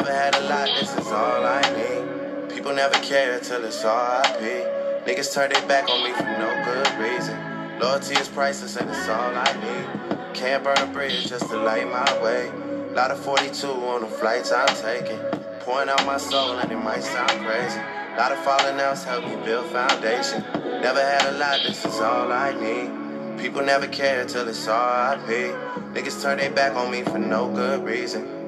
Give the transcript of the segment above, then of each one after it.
Never had a lot, this is all I need. People never care till it's RIP. Niggas turn their back on me for no good reason. Loyalty is priceless and it's all I need. Can't burn a bridge just to light my way. Lot of 42 on the flights I'm taking. Pouring out my soul and it might sound crazy. Lot of falling outs help me build foundation. Never had a lot, this is all I need. People never care till it's RIP. Niggas turn their back on me for no good reason.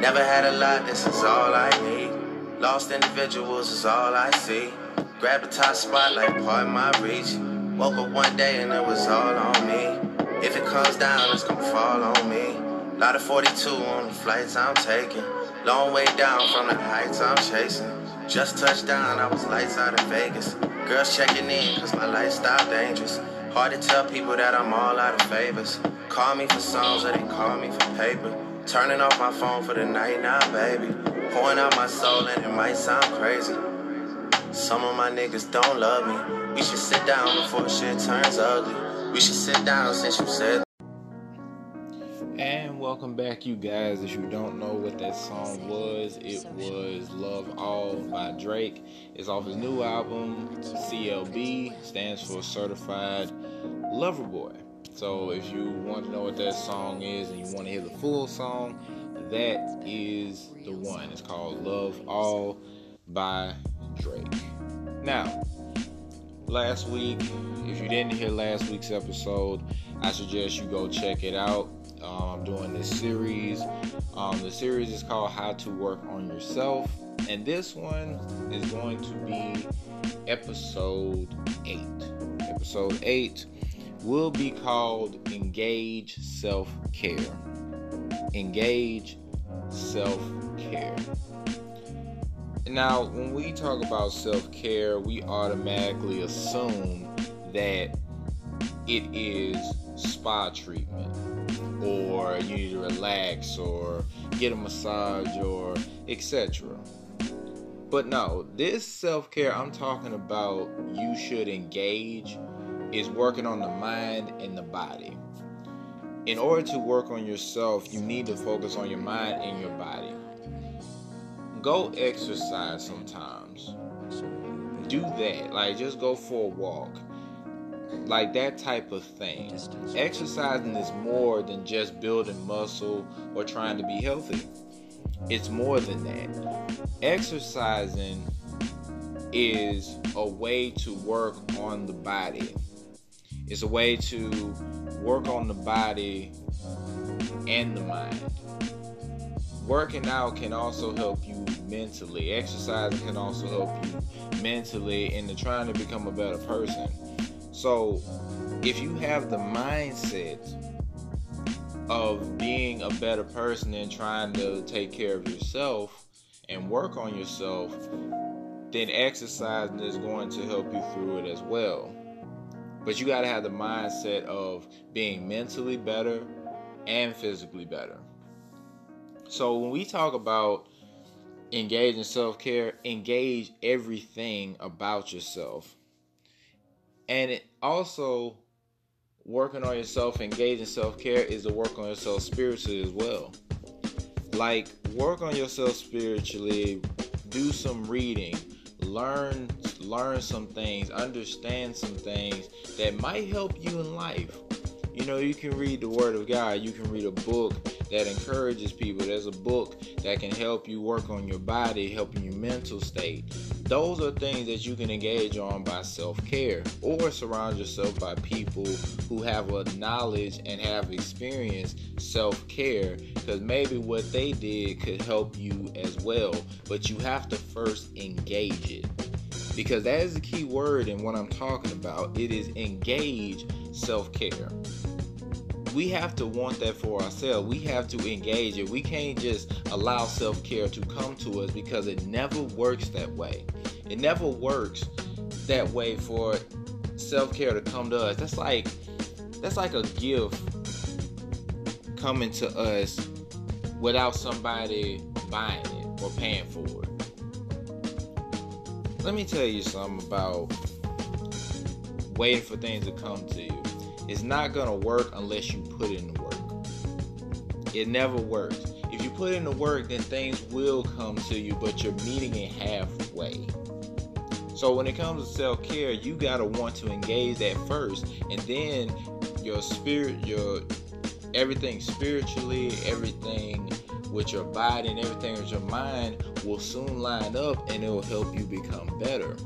Never had a lot, this is all I need. Lost individuals is all I see. Grab the top spot like part of my reach. Woke up one day and it was all on me. If it comes down, it's gonna fall on me. Lot of 42 on the flights I'm taking. Long way down from the heights I'm chasing. Just touched down, I was lights out of Vegas. Girls checking in, cause my lifestyle dangerous. Hard to tell people that I'm all out of favors. Call me for songs or they call me for paper. Turning off my phone for the night now, baby. Pouring out my soul and it might sound crazy. Some of my niggas don't love me. We should sit down before shit turns ugly. We should sit down since you said. And welcome back, you guys. If you don't know what that song was, it was Love All by Drake. It's off his new album, CLB, stands for Certified Lover Boy. So if you want to know what that song is and you want to hear the full song, that is the one. It's called Love All by Drake. Now, last week, if you didn't hear last week's episode, I suggest you go check it out. Um, I'm doing this series. Um, the series is called How to Work on Yourself, and this one is going to be episode 8. Episode 8 will be called Engage Self Care. Engage Self Care. Now, when we talk about self care, we automatically assume that it is spa treatment, or you need to relax, or get a massage, or etc. But no, this self care I'm talking about, you should engage is working on the mind and the body. In order to work on yourself, you need to focus on your mind and your body. Go exercise sometimes. Do that. Like, just go for a walk. Like that type of thing. Exercising is more than just building muscle or trying to be healthy. It's more than that. Exercising is a way to work on the body it's a way to work on the body and the mind. Working out can also help you mentally. Exercise can also help you mentally into trying to become a better person. So, if you have the mindset of being a better person and trying to take care of yourself and work on yourself, then exercising is going to help you through it as well. But you got to have the mindset of being mentally better and physically better. So when we talk about engaging self care, engage everything about yourself. And it also working on yourself, engaging self care is to work on yourself spiritually as well. Like, work on yourself spiritually, do some reading, learn learn some things, understand some things that might help you in life. You know, you can read the Word of God, you can read a book that encourages people. There's a book that can help you work on your body, helping your mental state. Those are things that you can engage on by self care or surround yourself by people who have a knowledge and have experienced self care because maybe what they did could help you as well. But you have to first engage it because that is the key word in what I'm talking about. It is engage self care we have to want that for ourselves. We have to engage it. We can't just allow self care to come to us because it never works that way. It never works that way for self care to come to us. That's like that's like a gift coming to us without somebody buying it or paying for it. Let me tell you something about waiting for things to come to you. It's not gonna work unless you put in the work. It never works. If you put in the work, then things will come to you, but you're meeting it halfway. So when it comes to self care, you gotta want to engage that first, and then your spirit, your everything spiritually, everything with your body, and everything with your mind will soon line up, and it will help you become better.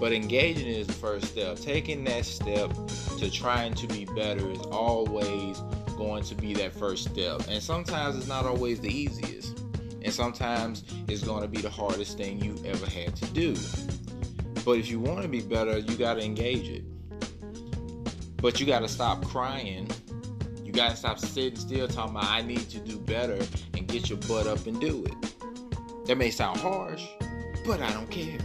But engaging is the first step. Taking that step to trying to be better is always going to be that first step. And sometimes it's not always the easiest. And sometimes it's going to be the hardest thing you've ever had to do. But if you want to be better, you got to engage it. But you got to stop crying. You got to stop sitting still talking about, I need to do better and get your butt up and do it. That may sound harsh, but I don't care.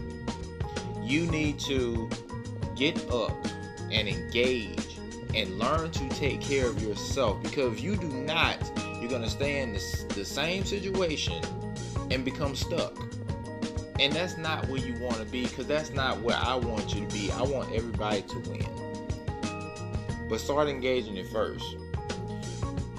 You need to get up and engage and learn to take care of yourself because if you do not you're to stay in the same situation and become stuck. And that's not where you want to be because that's not where i want you to be. I want everybody to win. But start engaging it first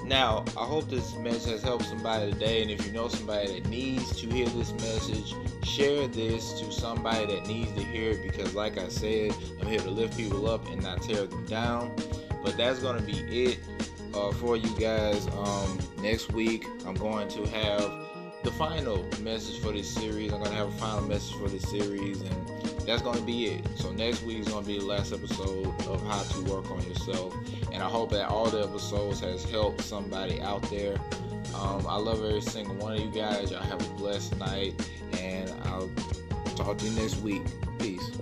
now, I hope this message has helped somebody today. And if you know somebody that needs to hear this message, share this to somebody that needs to hear it because, like I said, I'm here to lift people up and not tear them down. But that's going to be it uh, for you guys. Um, next week, I'm going to have the final message for this series. I'm to have a final message for this series. And that's to be it. So next week is to be the last episode of how to work on yourself. And I hope that all the episodes has helped somebody out there. Um, I love every single one of you guys. Y'all have a blessed night, and I'll talk to you next week. Peace.